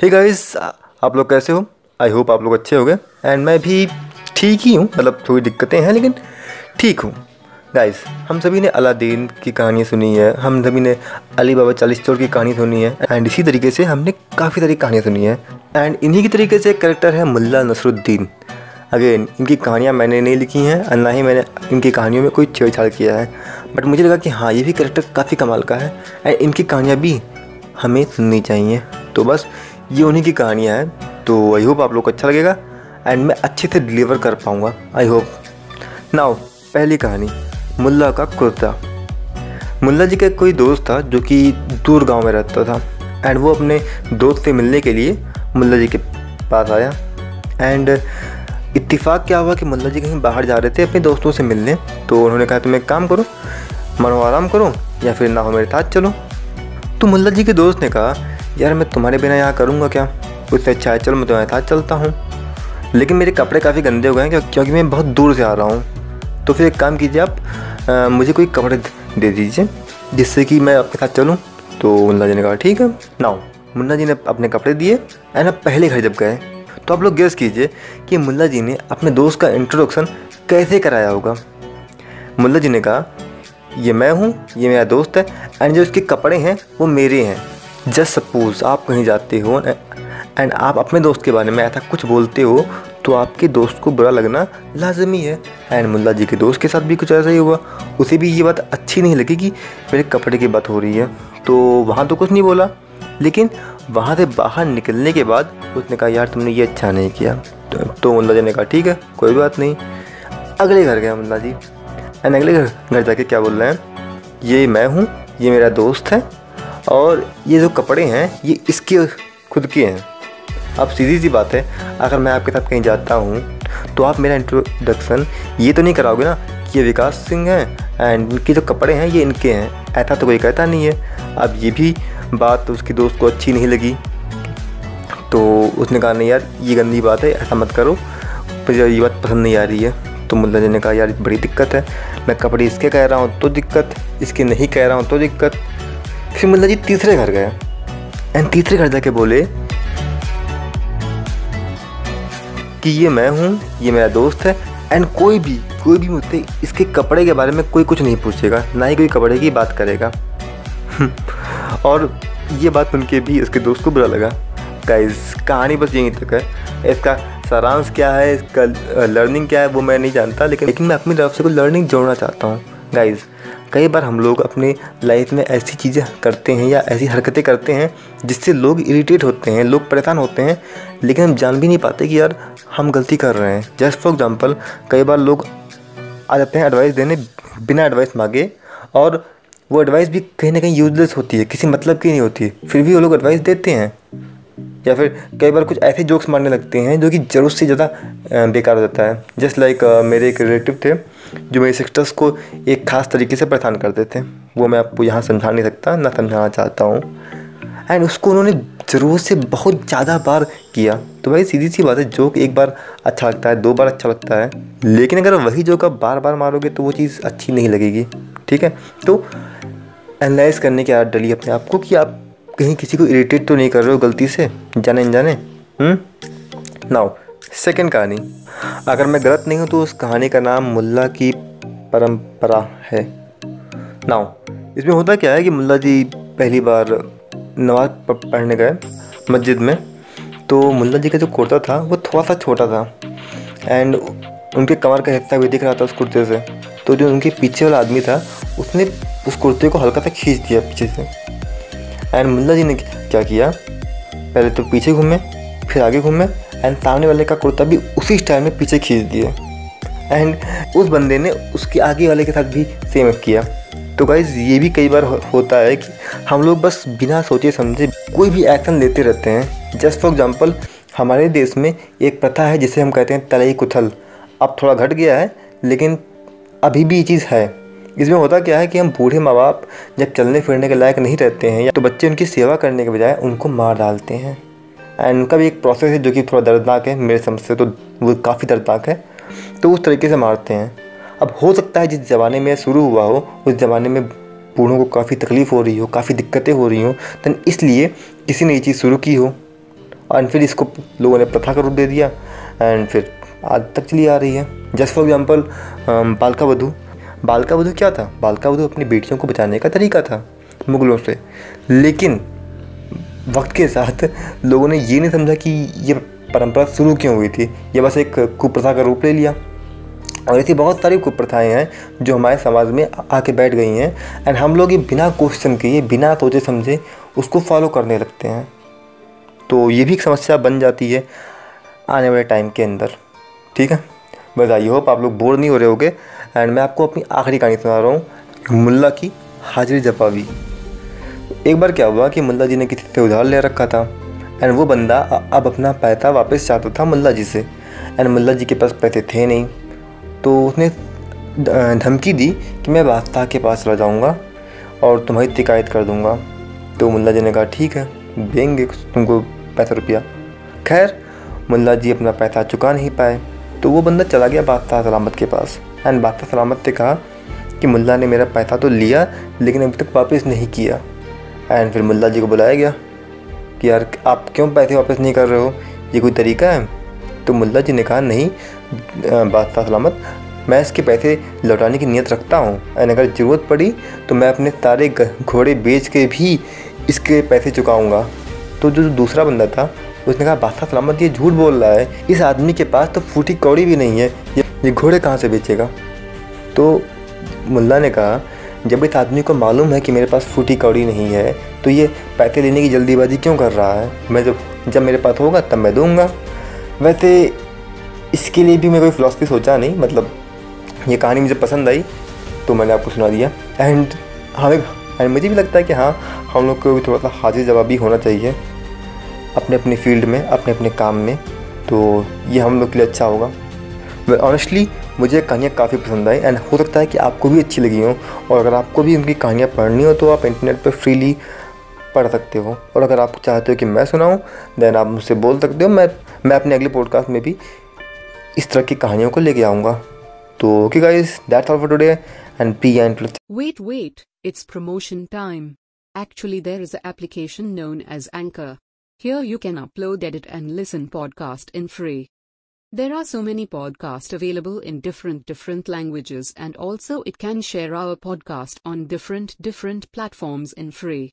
Hey guys आप लोग कैसे हो? आई होप आप लोग अच्छे हो गए एंड मैं भी ठीक ही हूँ। मतलब थोड़ी दिक्कतें हैं, लेकिन ठीक हूँ। गाइस हम सभी ने अलादीन की कहानी सुनी है। हम सभी ने अली बाबा चालीस चोर की कहानी सुनी है। एंड इसी तरीके से हमने काफ़ी सारी कहानियाँ सुनी है। एंड इन्हीं की तरीके से एक करेक्टर है मुल्ला नसरुद्दीन। अगेन इनकी कहानियाँ मैंने नहीं लिखी हैं और ना ही मैंने इनकी कहानियों में कोई छेड़छाड़ किया है। बट मुझे लगा कि हाँ ये भी करेक्टर काफ़ी कमाल का है। एंड इनकी कहानियाँ भी हमें सुननी चाहिए। तो बस ये उन्हीं की कहानियाँ हैं तो आई होप आप लोग को अच्छा लगेगा एंड मैं अच्छे से डिलीवर कर पाऊँगा आई होप नाउ पहली कहानी, मुल्ला का कुर्ता। मुल्ला जी का कोई दोस्त था, जो कि दूर गाँव में रहता था एंड वो अपने दोस्त से मिलने के लिए मुल्ला जी के पास आया एंड इत्तेफाक क्या हुआ कि मुल्ला जी कहीं बाहर जा रहे थे अपने दोस्तों से मिलने तो उन्होंने कहा, तुम एक काम करो, मनो आराम करो, या फिर ना हो मेरे साथ चलो. तो मुल्ला जी के दोस्त ने कहा यार मैं तुम्हारे बिना यहाँ करूँगा क्या? उससे अच्छा है चल मैं तुम्हारे साथ चलता हूँ। लेकिन मेरे कपड़े काफ़ी गंदे हो गए हैं क्योंकि मैं बहुत दूर से आ रहा हूँ। तो फिर एक काम कीजिए आप आ, मुझे कोई कपड़े दे दीजिए जिससे कि मैं आपके साथ चलूँ। तो मुन्ना जी ने कहा ठीक है नाउ मुन्ना जी ने अपने कपड़े दिए एंड अब पहले घर जब गए तो आप लोग गेस कीजिए कि मुल्ला जी ने अपने दोस्त का इंट्रोडक्शन कैसे कराया होगा? मुल्ला जी ने कहा ये मैं हूँ ये मेरा दोस्त है एंड जो इसके कपड़े हैं वो मेरे हैं। जस्ट सपोज़ आप कहीं जाते हो एंड आप अपने दोस्त के बारे में ऐसा कुछ बोलते हो तो आपके दोस्त को बुरा लगना लाजमी है। एंड मुल्ला जी के दोस्त के साथ भी कुछ ऐसा ही हुआ। उसे भी ये बात अच्छी नहीं लगी कि मेरे कपड़े की बात हो रही है। तो वहाँ तो कुछ नहीं बोला। लेकिन वहाँ से बाहर निकलने के बाद उसने कहा यार तुमने ये अच्छा नहीं किया। तो, तो मुल्ला जी ने कहा ठीक है कोई बात नहीं। अगले घर गया मुल्ला जी। एंड अगले घर घर जाके क्या बोल रहे हैं? ये मैं हूँ ये मेरा दोस्त है और ये जो कपड़े हैं, ये इसके खुद के हैं। अब सीधी सी बात है, अगर मैं आपके साथ कहीं जाता हूँ तो आप मेरा इंट्रोडक्शन ये तो नहीं कराओगे ना कि ये विकास सिंह हैं एंड इनके जो कपड़े हैं, ये इनके हैं। ऐसा तो कोई कहता नहीं है। अब ये भी बात उसकी दोस्त को अच्छी नहीं लगी। तो उसने कहा, नहीं यार, ये गंदी बात है, ऐसा मत करो। मुझे ये बात पसंद नहीं आ रही है। तो मुल्ला जी ने कहा, यार, बड़ी दिक्कत है। मैं कपड़े इसके कह रहा हूँ तो दिक्कत। इसके नहीं कह रहा हूँ तो दिक्कत। फिर मुल्ला जी तीसरे घर गए। एंड तीसरे घर जाके बोले कि ये मैं हूँ, ये मेरा दोस्त है एंड कोई भी कोई भी मुझसे इसके कपड़े के बारे में कोई कुछ नहीं पूछेगा, ना ही कोई कपड़े की बात करेगा। और ये बात सुन के भी इसके दोस्त को बुरा लगा। गाइस कहानी बस यहीं तक है। इसका सारांश क्या है? इसका लर्निंग क्या है, वो मैं नहीं जानता, लेकिन लेकिन मैं अपनी तरफ़ से कोई लर्निंग जोड़ना चाहता हूँ। गाइस कई बार हम लोग अपने लाइफ में ऐसी चीज़ें करते हैं या ऐसी हरकतें करते हैं जिससे लोग इरिटेट होते हैं, लोग परेशान होते हैं, लेकिन हम जान भी नहीं पाते कि यार हम गलती कर रहे हैं। जस्ट फॉर एग्ज़ाम्पल कई बार लोग आ जाते हैं एडवाइस देने बिना एडवाइस मांगे और वो एडवाइस भी कहीं ना कहीं यूजलेस होती है, किसी मतलब की नहीं होती। फिर भी वो लोग एडवाइस देते हैं। या फिर कई बार कुछ ऐसे जोक्स मारने लगते हैं जो कि ज़रूरत से ज़्यादा बेकार हो जाता है। जस्ट लाइक like, मेरे एक रिलेटिव थे जो मेरे सिस्टर्स को एक ख़ास तरीके से परेशान करते थे। वो मैं आपको यहाँ समझा नहीं सकता ना समझाना चाहता हूँ। एंड उसको उन्होंने ज़रूरत से बहुत ज़्यादा बार किया। तो भाई सीधी सी बात है जोक एक बार अच्छा लगता है दो बार अच्छा लगता है। लेकिन अगर वही जोक आप बार बार मारोगे तो वो चीज़ अच्छी नहीं लगेगी। ठीक है? तो एनालाइज करने की आदत डली अपने आप को कि आप कहीं किसी को इरिटेट तो नहीं कर रहे हो गलती से? जाने जाने? नाउ सेकेंड कहानी। अगर मैं गलत नहीं हूँ तो उस कहानी का नाम मुल्ला की परंपरा है। नाउ इसमें होता क्या है कि मुल्ला जी पहली बार नमाज़ पढ़ने गए मस्जिद में। तो मुल्ला जी का जो कुर्ता था, वो थोड़ा सा छोटा था। एंड उनके कमर का हिस्सा भी दिख रहा था उस कुर्ते से। तो जो उनके पीछे वाला आदमी था, उसने उस कुर्ते को हल्का सा खींच दिया पीछे से। एंड मुल्ला जी ने क्या किया? पहले तो पीछे घूमे, फिर आगे घूमे एंड सामने वाले का कुर्ता भी उसी स्टाइल में पीछे खींच दिए। एंड उस बंदे ने उसके आगे वाले के साथ भी सेम किया। तो गाइज़ ये भी कई बार होता है कि हम लोग बस बिना सोचे समझे कोई भी एक्शन लेते रहते हैं। जस्ट फॉर एग्ज़ाम्पल हमारे देश में एक प्रथा है जिसे हम कहते हैं तलई कुथल। अब थोड़ा घट गया है, लेकिन अभी भी ये चीज़ है। इसमें होता क्या है कि हम बूढ़े माँ बाप जब चलने फिरने के लायक नहीं रहते हैं या तो बच्चे उनकी सेवा करने के बजाय उनको मार डालते हैं। एंड उनका भी एक प्रोसेस है जो कि थोड़ा दर्दनाक है, मेरे समझ से तो वो काफ़ी दर्दनाक है। तो उस तरीके से मारते हैं। अब हो सकता है जिस ज़माने में शुरू हुआ हो, उस ज़माने में बूढ़ों को काफ़ी तकलीफ़ हो रही हो, काफ़ी दिक्कतें हो रही हो तो इसलिए किसी ने ये चीज़ शुरू की हो। एंड फिर इसको लोगों ने प्रथा का रूप दे दिया। एंड फिर आज तक चली आ रही है। जस्ट फॉर एग्ज़ाम्पल बालका वधु। बालका वधु क्या था? बालका वधु अपनी बेटियों को बचाने का तरीका था, मुगलों से। लेकिन वक्त के साथ लोगों ने ये नहीं समझा कि ये परंपरा शुरू क्यों हुई थी। ये बस एक कुप्रथा का रूप ले लिया। और ऐसी बहुत सारी कुप्रथाएँ हैं जो हमारे समाज में आके बैठ गई हैं एंड हम लोग ये बिना क्वेश्चन किए बिना सोचे समझे उसको फॉलो करने लगते हैं। तो ये भी एक समस्या बन जाती है आने वाले टाइम के अंदर। ठीक है? बस आई होप आप लोग बोर नहीं हो रहे होगे। एंड मैं आपको अपनी आखिरी कहानी सुना रहा हूँ, मुल्ला की हाजिरी जवाबी एक बार क्या हुआ कि मुल्ला जी ने किसी से उधार ले रखा था, एंड वो बंदा अब अपना पैसा वापस चाहता था मुल्ला जी से, एंड मुल्ला जी के पास पैसे थे नहीं। तो उसने धमकी दी कि मैं बादशाह के पास चला जाऊँगा और तुम्हारी शिकायत कर दूँगा। तो मुल्ला जी ने कहा, ठीक है, देंगे तुमको पैसा रुपया। खैर, मुल्ला जी अपना पैसा चुका नहीं पाए तो वो बंदा चला गया बादशाह सलामत के पास। एंड बादशाह सलामत ने कहा कि मुल्ला ने मेरा पैसा तो लिया, लेकिन अभी तक वापस नहीं किया। एंड फिर मुल्ला जी को बुलाया गया कि यार, आप क्यों पैसे वापस नहीं कर रहे हो? ये कोई तरीका है? तो मुल्ला जी ने कहा, नहीं बादशाह सलामत, मैं इसके पैसे लौटाने की नीयत रखता हूँ। एंड अगर ज़रूरत पड़ी तो मैं अपने सारे घोड़े बेच के भी इसके पैसे चुकाऊँगा। तो जो दूसरा बंदा था, उसने कहा, बादशाह सलामत, ये झूठ बोल रहा है। इस आदमी के पास तो फूटी कौड़ी भी नहीं है। ये घोड़े कहाँ से बेचेगा? तो मुल्ला ने कहा, जब इस आदमी को मालूम है कि मेरे पास फूटी कौड़ी नहीं है तो ये पैसे लेने की जल्दीबाजी क्यों कर रहा है? मैं जब जब मेरे पास होगा, तब मैं दूँगा। वैसे इसके लिए भी मैं कोई फ़िलासफ़ी सोचा नहीं मतलब ये कहानी मुझे पसंद आई तो मैंने आपको सुना दिया। एंड हमें एंड मुझे भी लगता है कि हाँ हम लोग को भी थोड़ा सा हाजिर जवाबी होना चाहिए अपने अपने फ़ील्ड में अपने अपने काम में तो ये हम लोग के लिए अच्छा होगा। ऑनेस्टली मुझे कहानियाँ काफ़ी पसंद आई एंड हो सकता है कि आपको भी अच्छी लगी हो और अगर आपको भी उनकी कहानियाँ पढ़नी हो तो आप इंटरनेट पर फ्रीली पढ़ सकते हो और अगर आप चाहते हो कि मैं सुनाऊँ देन आप मुझसे बोल सकते हो मैं मैं अपने अगले पॉडकास्ट में भी इस तरह की कहानियों को लेके आऊँगा तो okay guys that's all for today and P and Wait, wait, it's promotion time. Actually, there is an application known as Anchor. Here you can upload, edit, and listen podcast in free. There are so many podcasts available in different different languages and also it can share our podcast on different different platforms in free.